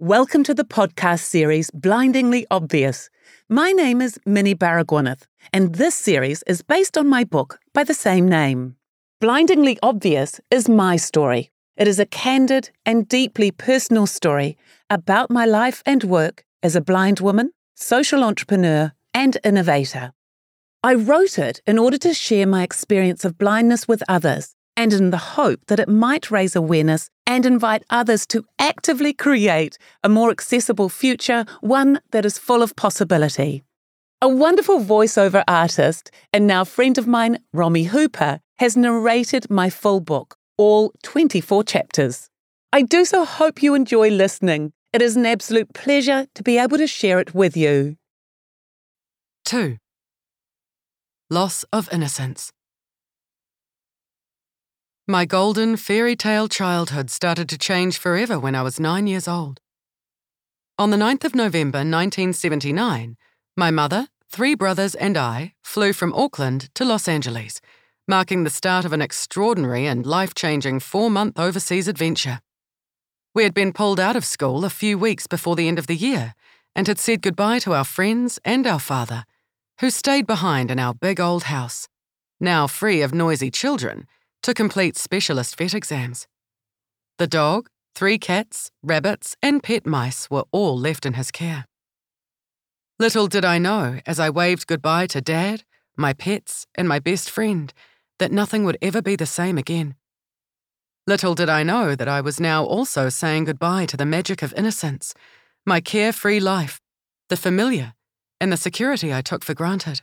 Welcome to the podcast series Blindingly Obvious. My name is Minnie Baragwanath, and this series is based on my book by the same name. Blindingly Obvious is my story. It is a candid and deeply personal story about my life and work as a blind woman, social entrepreneur, and innovator. I wrote it in order to share my experience of blindness with others and in the hope that it might raise awareness and invite others to actively create a more accessible future, one that is full of possibility. A wonderful voiceover artist and now friend of mine, Romy Hooper, has narrated my full book, all 24 chapters. I do so hope you enjoy listening. It is an absolute pleasure to be able to share it with you. 2. Loss of Innocence. My golden fairy tale childhood started to change forever when I was nine years old. On the 9th of November 1979, my mother, three brothers, and I flew from Auckland to Los Angeles, marking the start of an extraordinary and life changing four month overseas adventure. We had been pulled out of school a few weeks before the end of the year and had said goodbye to our friends and our father, who stayed behind in our big old house, now free of noisy children to complete specialist vet exams. The dog, three cats, rabbits, and pet mice were all left in his care. Little did I know, as I waved goodbye to Dad, my pets, and my best friend, that nothing would ever be the same again. Little did I know that I was now also saying goodbye to the magic of innocence, my carefree life, the familiar, and the security I took for granted.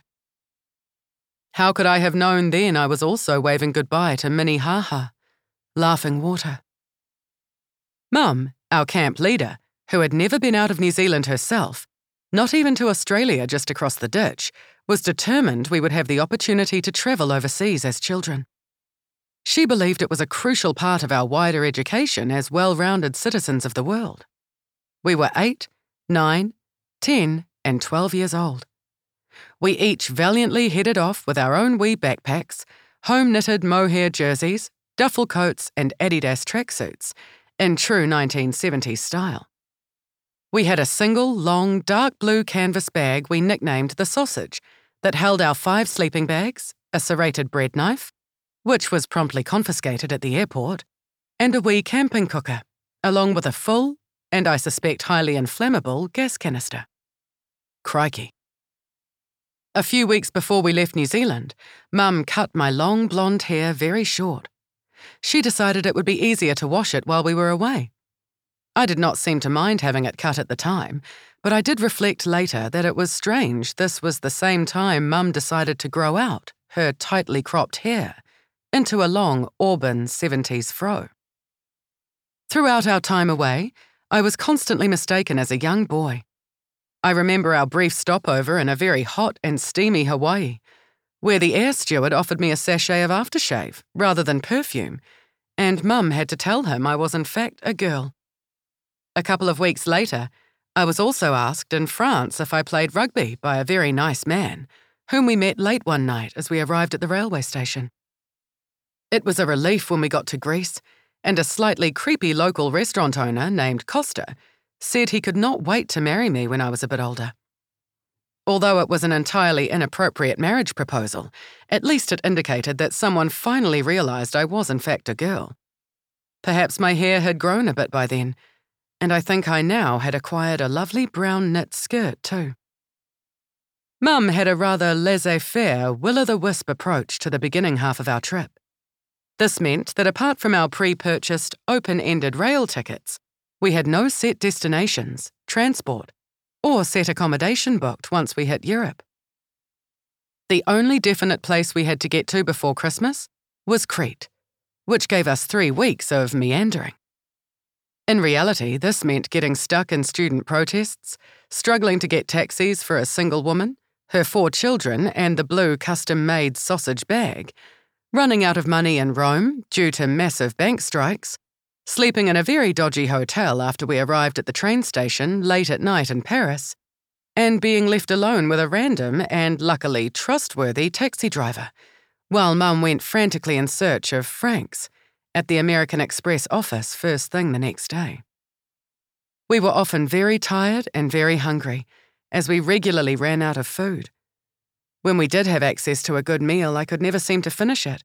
How could I have known then I was also waving goodbye to Minnehaha, laughing water? Mum, our camp leader, who had never been out of New Zealand herself, not even to Australia just across the ditch, was determined we would have the opportunity to travel overseas as children. She believed it was a crucial part of our wider education as well rounded citizens of the world. We were eight, nine, ten, and 12 years old. We each valiantly headed off with our own wee backpacks, home knitted mohair jerseys, duffel coats, and Adidas tracksuits, in true 1970s style. We had a single, long, dark blue canvas bag we nicknamed the sausage that held our five sleeping bags, a serrated bread knife, which was promptly confiscated at the airport, and a wee camping cooker, along with a full, and I suspect highly inflammable, gas canister. Crikey. A few weeks before we left New Zealand, Mum cut my long blonde hair very short. She decided it would be easier to wash it while we were away. I did not seem to mind having it cut at the time, but I did reflect later that it was strange this was the same time Mum decided to grow out her tightly cropped hair into a long auburn 70s fro. Throughout our time away, I was constantly mistaken as a young boy. I remember our brief stopover in a very hot and steamy Hawaii, where the air steward offered me a sachet of aftershave rather than perfume, and Mum had to tell him I was in fact a girl. A couple of weeks later, I was also asked in France if I played rugby by a very nice man, whom we met late one night as we arrived at the railway station. It was a relief when we got to Greece, and a slightly creepy local restaurant owner named Costa said he could not wait to marry me when I was a bit older. Although it was an entirely inappropriate marriage proposal, at least it indicated that someone finally realised I was in fact a girl. Perhaps my hair had grown a bit by then, and I think I now had acquired a lovely brown knit skirt too. Mum had a rather laissez faire, will o' the wisp approach to the beginning half of our trip. This meant that apart from our pre purchased, open ended rail tickets, we had no set destinations, transport, or set accommodation booked once we hit Europe. The only definite place we had to get to before Christmas was Crete, which gave us three weeks of meandering. In reality, this meant getting stuck in student protests, struggling to get taxis for a single woman, her four children, and the blue custom made sausage bag, running out of money in Rome due to massive bank strikes, sleeping in a very dodgy hotel after we arrived at the train station late at night in Paris, and being left alone with a random and luckily trustworthy taxi driver, while Mum went frantically in search of francs at the American Express office first thing the next day. We were often very tired and very hungry, as we regularly ran out of food. When we did have access to a good meal, I could never seem to finish it,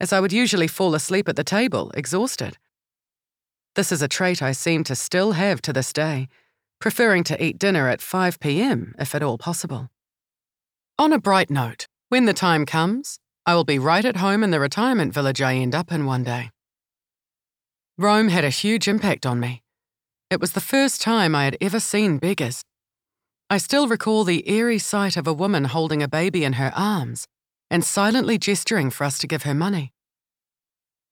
as I would usually fall asleep at the table, exhausted. This is a trait I seem to still have to this day, preferring to eat dinner at 5 pm if at all possible. On a bright note, when the time comes, I will be right at home in the retirement village I end up in one day. Rome had a huge impact on me. It was the first time I had ever seen beggars. I still recall the eerie sight of a woman holding a baby in her arms and silently gesturing for us to give her money.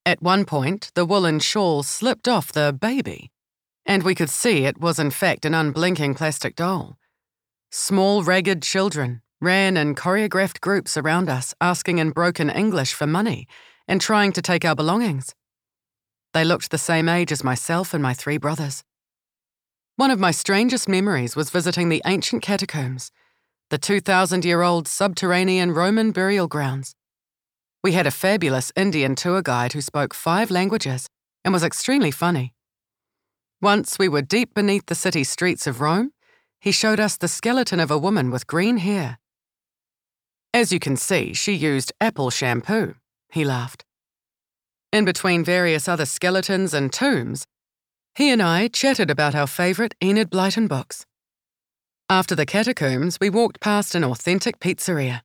At one point, the woolen shawl slipped off the baby, and we could see it was in fact an unblinking plastic doll. Small, ragged children ran in choreographed groups around us, asking in broken English for money and trying to take our belongings. They looked the same age as myself and my three brothers. One of my strangest memories was visiting the ancient catacombs, the 2,000 year old subterranean Roman burial grounds. We had a fabulous Indian tour guide who spoke five languages and was extremely funny. Once we were deep beneath the city streets of Rome, he showed us the skeleton of a woman with green hair. As you can see, she used apple shampoo, he laughed. In between various other skeletons and tombs, he and I chatted about our favourite Enid Blyton books. After the catacombs, we walked past an authentic pizzeria.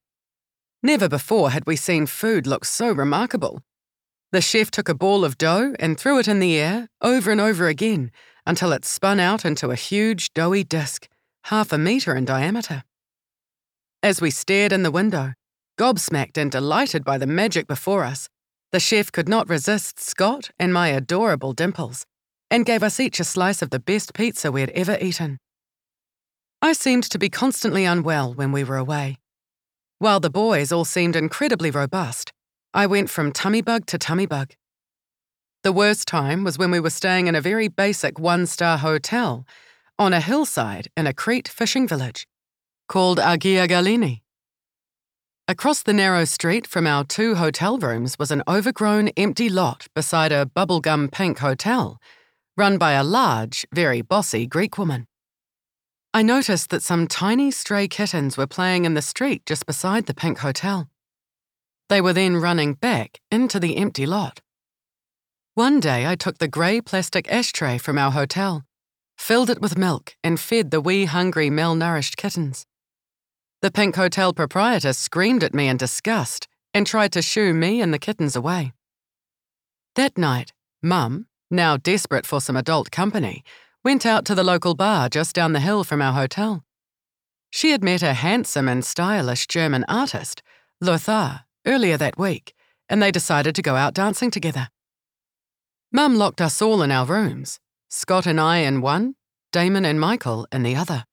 Never before had we seen food look so remarkable. The chef took a ball of dough and threw it in the air over and over again until it spun out into a huge doughy disc, half a metre in diameter. As we stared in the window, gobsmacked and delighted by the magic before us, the chef could not resist Scott and my adorable dimples and gave us each a slice of the best pizza we had ever eaten. I seemed to be constantly unwell when we were away. While the boys all seemed incredibly robust, I went from tummy bug to tummy bug. The worst time was when we were staying in a very basic one star hotel on a hillside in a Crete fishing village called Agia Galini. Across the narrow street from our two hotel rooms was an overgrown empty lot beside a bubblegum pink hotel run by a large, very bossy Greek woman. I noticed that some tiny stray kittens were playing in the street just beside the pink hotel. They were then running back into the empty lot. One day I took the grey plastic ashtray from our hotel, filled it with milk, and fed the wee hungry malnourished kittens. The pink hotel proprietor screamed at me in disgust and tried to shoo me and the kittens away. That night, Mum, now desperate for some adult company, went out to the local bar just down the hill from our hotel. She had met a handsome and stylish German artist, Lothar, earlier that week, and they decided to go out dancing together. Mum locked us all in our rooms, Scott and I in one, Damon and Michael in the other.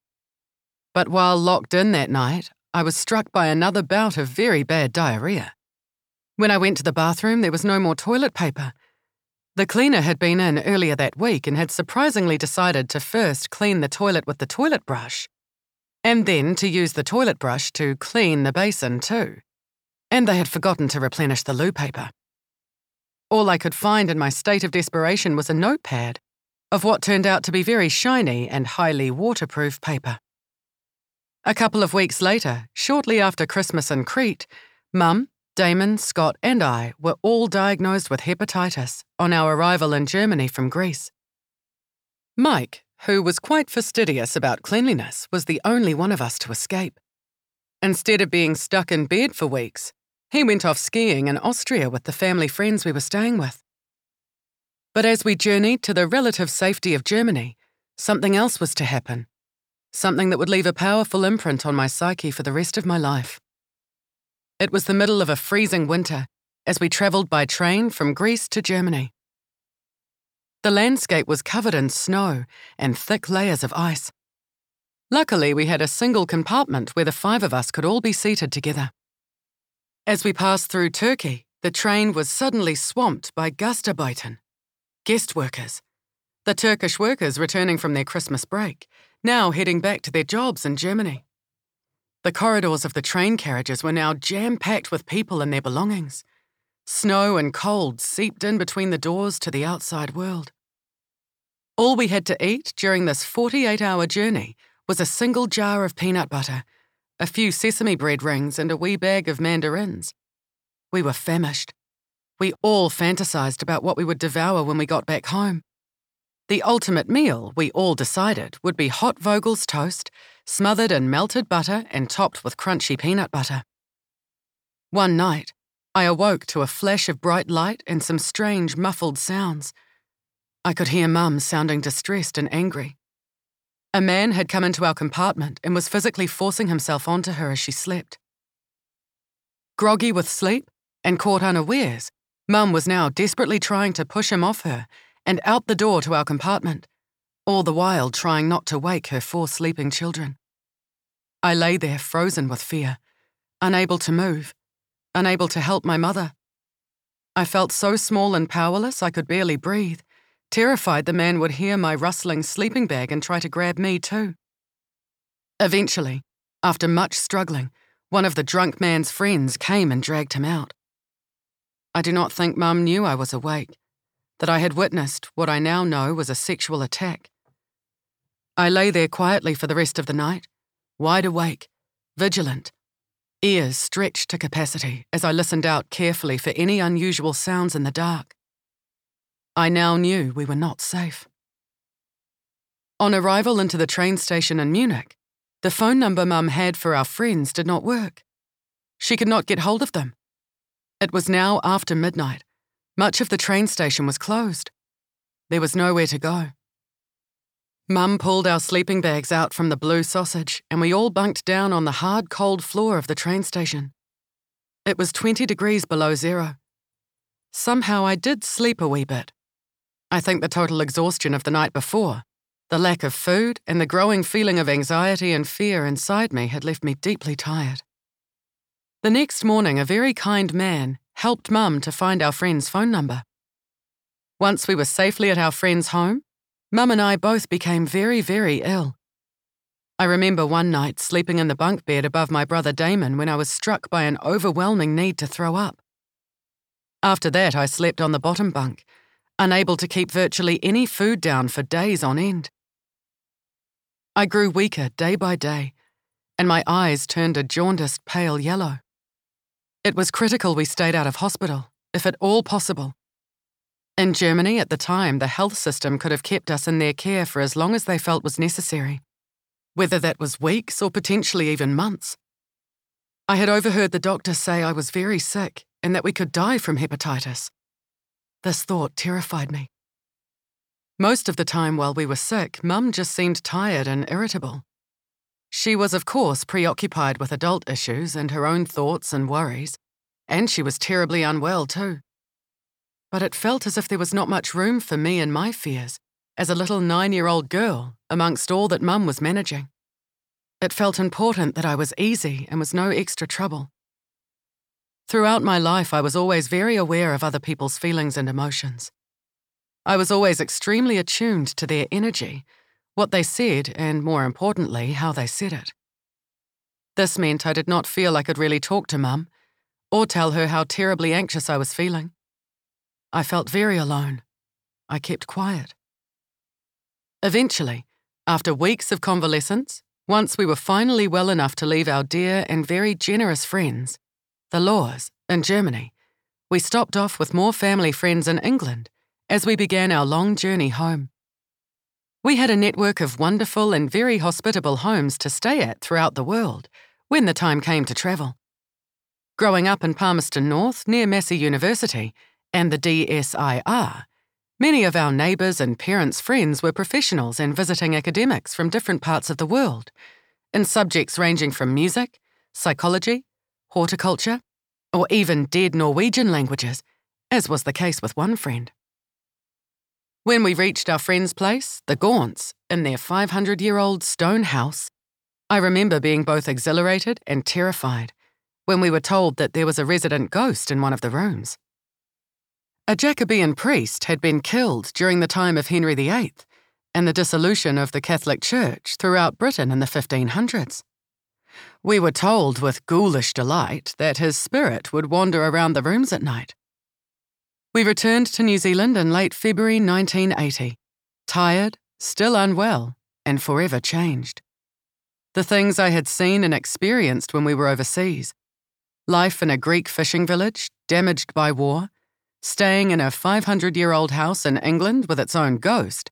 But while locked in that night, I was struck by another bout of very bad diarrhea. When I went to the bathroom, there was no more toilet paper, the cleaner had been in earlier that week and had surprisingly decided to first clean the toilet with the toilet brush, and then to use the toilet brush to clean the basin too. And they had forgotten to replenish the loo paper. All I could find in my state of desperation was a notepad of what turned out to be very shiny and highly waterproof paper. A couple of weeks later, shortly after Christmas in Crete, Mum, Damon, Scott, and I were all diagnosed with hepatitis on our arrival in Germany from Greece. Mike, who was quite fastidious about cleanliness, was the only one of us to escape. Instead of being stuck in bed for weeks, he went off skiing in Austria with the family friends we were staying with. But as we journeyed to the relative safety of Germany, something else was to happen. Something that would leave a powerful imprint on my psyche for the rest of my life. It was the middle of a freezing winter as we travelled by train from Greece to Germany. The landscape was covered in snow and thick layers of ice. Luckily, we had a single compartment where the five of us could all be seated together. As we passed through Turkey, the train was suddenly swamped by Gastarbeiter, guest workers, the Turkish workers returning from their Christmas break, now heading back to their jobs in Germany. The corridors of the train carriages were now jam packed with people and their belongings. Snow and cold seeped in between the doors to the outside world. All we had to eat during this 48 hour journey was a single jar of peanut butter, a few sesame bread rings, and a wee bag of mandarins. We were famished. We all fantasized about what we would devour when we got back home. The ultimate meal, we all decided, would be hot Vogel's toast, smothered in melted butter and topped with crunchy peanut butter. One night, I awoke to a flash of bright light and some strange, muffled sounds. I could hear Mum sounding distressed and angry. A man had come into our compartment and was physically forcing himself onto her as she slept. Groggy with sleep and caught unawares, Mum was now desperately trying to push him off her and out the door to our compartment, all the while trying not to wake her four sleeping children. I lay there frozen with fear, unable to move, unable to help my mother. I felt so small and powerless I could barely breathe, terrified the man would hear my rustling sleeping bag and try to grab me too. Eventually, after much struggling, one of the drunk man's friends came and dragged him out. I do not think Mum knew I was awake, that I had witnessed what I now know was a sexual attack. I lay there quietly for the rest of the night, wide awake, vigilant, ears stretched to capacity as I listened out carefully for any unusual sounds in the dark. I now knew we were not safe. On arrival into the train station in Munich, the phone number Mum had for our friends did not work. She could not get hold of them. It was now after midnight. Much of the train station was closed. There was nowhere to go. Mum pulled our sleeping bags out from the blue sausage, and we all bunked down on the hard, cold floor of the train station. It was 20 degrees below zero. Somehow I did sleep a wee bit. I think the total exhaustion of the night before, the lack of food, and the growing feeling of anxiety and fear inside me had left me deeply tired. The next morning, a very kind man helped Mum to find our friend's phone number. Once we were safely at our friend's home, Mum and I both became very, very ill. I remember one night sleeping in the bunk bed above my brother Damon when I was struck by an overwhelming need to throw up. After that, I slept on the bottom bunk, unable to keep virtually any food down for days on end. I grew weaker day by day, and my eyes turned a jaundiced pale yellow. It was critical we stayed out of hospital, if at all possible. In Germany at the time, the health system could have kept us in their care for as long as they felt was necessary, whether that was weeks or potentially even months. I had overheard the doctor say I was very sick and that we could die from hepatitis. This thought terrified me. Most of the time while we were sick, Mum just seemed tired and irritable. She was, of course, preoccupied with adult issues and her own thoughts and worries, and she was terribly unwell too but it felt as if there was not much room for me and my fears as a little nine year old girl amongst all that Mum was managing. It felt important that I was easy and was no extra trouble. Throughout my life, I was always very aware of other people's feelings and emotions. I was always extremely attuned to their energy, what they said, and more importantly, how they said it. This meant I did not feel I could really talk to Mum or tell her how terribly anxious I was feeling. I felt very alone. I kept quiet. Eventually, after weeks of convalescence, once we were finally well enough to leave our dear and very generous friends, the Laws, in Germany, we stopped off with more family friends in England as we began our long journey home. We had a network of wonderful and very hospitable homes to stay at throughout the world when the time came to travel. Growing up in Palmerston North near Massey University, and the DSIR, many of our neighbours and parents' friends were professionals and visiting academics from different parts of the world, in subjects ranging from music, psychology, horticulture, or even dead Norwegian languages, as was the case with one friend. When we reached our friend's place, the Gaunts, in their 500 year old stone house, I remember being both exhilarated and terrified when we were told that there was a resident ghost in one of the rooms. A Jacobean priest had been killed during the time of Henry VIII and the dissolution of the Catholic Church throughout Britain in the 1500s. We were told with ghoulish delight that his spirit would wander around the rooms at night. We returned to New Zealand in late February 1980, tired, still unwell, and forever changed. The things I had seen and experienced when we were overseas life in a Greek fishing village, damaged by war, staying in a 500 year old house in England with its own ghost,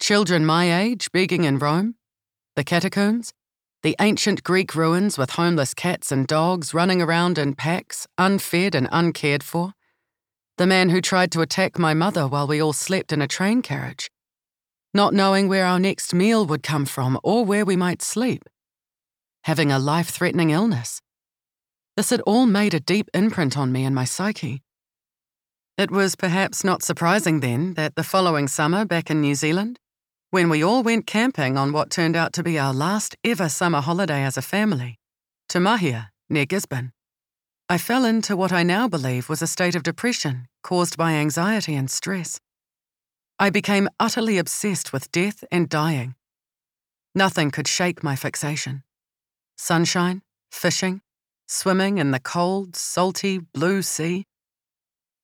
children my age begging in Rome, the catacombs, the ancient Greek ruins with homeless cats and dogs running around in packs, unfed and uncared for, the man who tried to attack my mother while we all slept in a train carriage, not knowing where our next meal would come from or where we might sleep, having a life threatening illness. This had all made a deep imprint on me and my psyche. It was perhaps not surprising then that the following summer back in New Zealand, when we all went camping on what turned out to be our last ever summer holiday as a family, to Mahia, near Gisborne, I fell into what I now believe was a state of depression caused by anxiety and stress. I became utterly obsessed with death and dying. Nothing could shake my fixation. Sunshine, fishing, swimming in the cold, salty blue sea,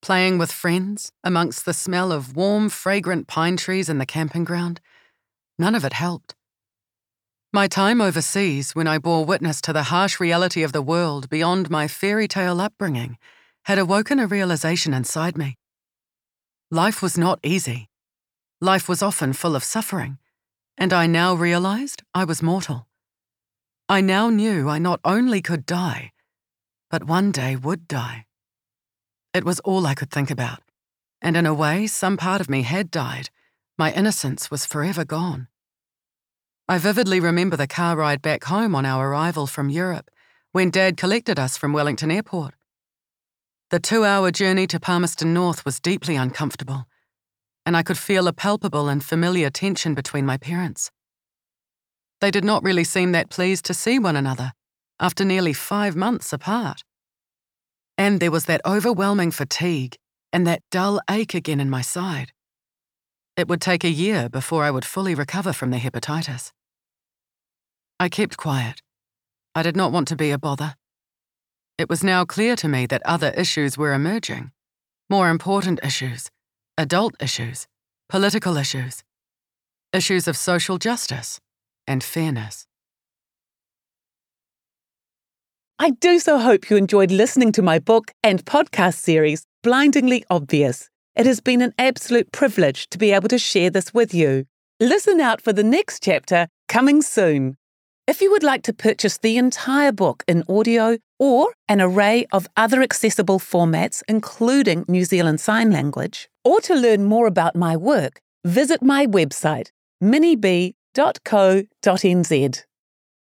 playing with friends amongst the smell of warm, fragrant pine trees in the camping ground, none of it helped. My time overseas, when I bore witness to the harsh reality of the world beyond my fairy tale upbringing, had awoken a realization inside me. Life was not easy. Life was often full of suffering, and I now realized I was mortal. I now knew I not only could die, but one day would die. It was all I could think about, and in a way, some part of me had died. My innocence was forever gone. I vividly remember the car ride back home on our arrival from Europe, when Dad collected us from Wellington Airport. The two hour journey to Palmerston North was deeply uncomfortable and I could feel a palpable and familiar tension between my parents. They did not really seem that pleased to see one another after nearly five months apart. And there was that overwhelming fatigue and that dull ache again in my side. It would take a year before I would fully recover from the hepatitis. I kept quiet. I did not want to be a bother. It was now clear to me that other issues were emerging, more important issues, adult issues, political issues, issues of social justice and fairness. I do so hope you enjoyed listening to my book and podcast series, Blindingly Obvious. It has been an absolute privilege to be able to share this with you. Listen out for the next chapter coming soon. If you would like to purchase the entire book in audio or an array of other accessible formats, including New Zealand Sign Language, or to learn more about my work, visit my website, minnieb.co.nz.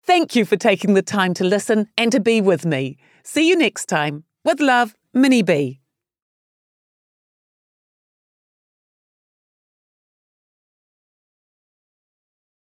Thank you for taking the time to listen and to be with me. See you next time. With love, Minnie B.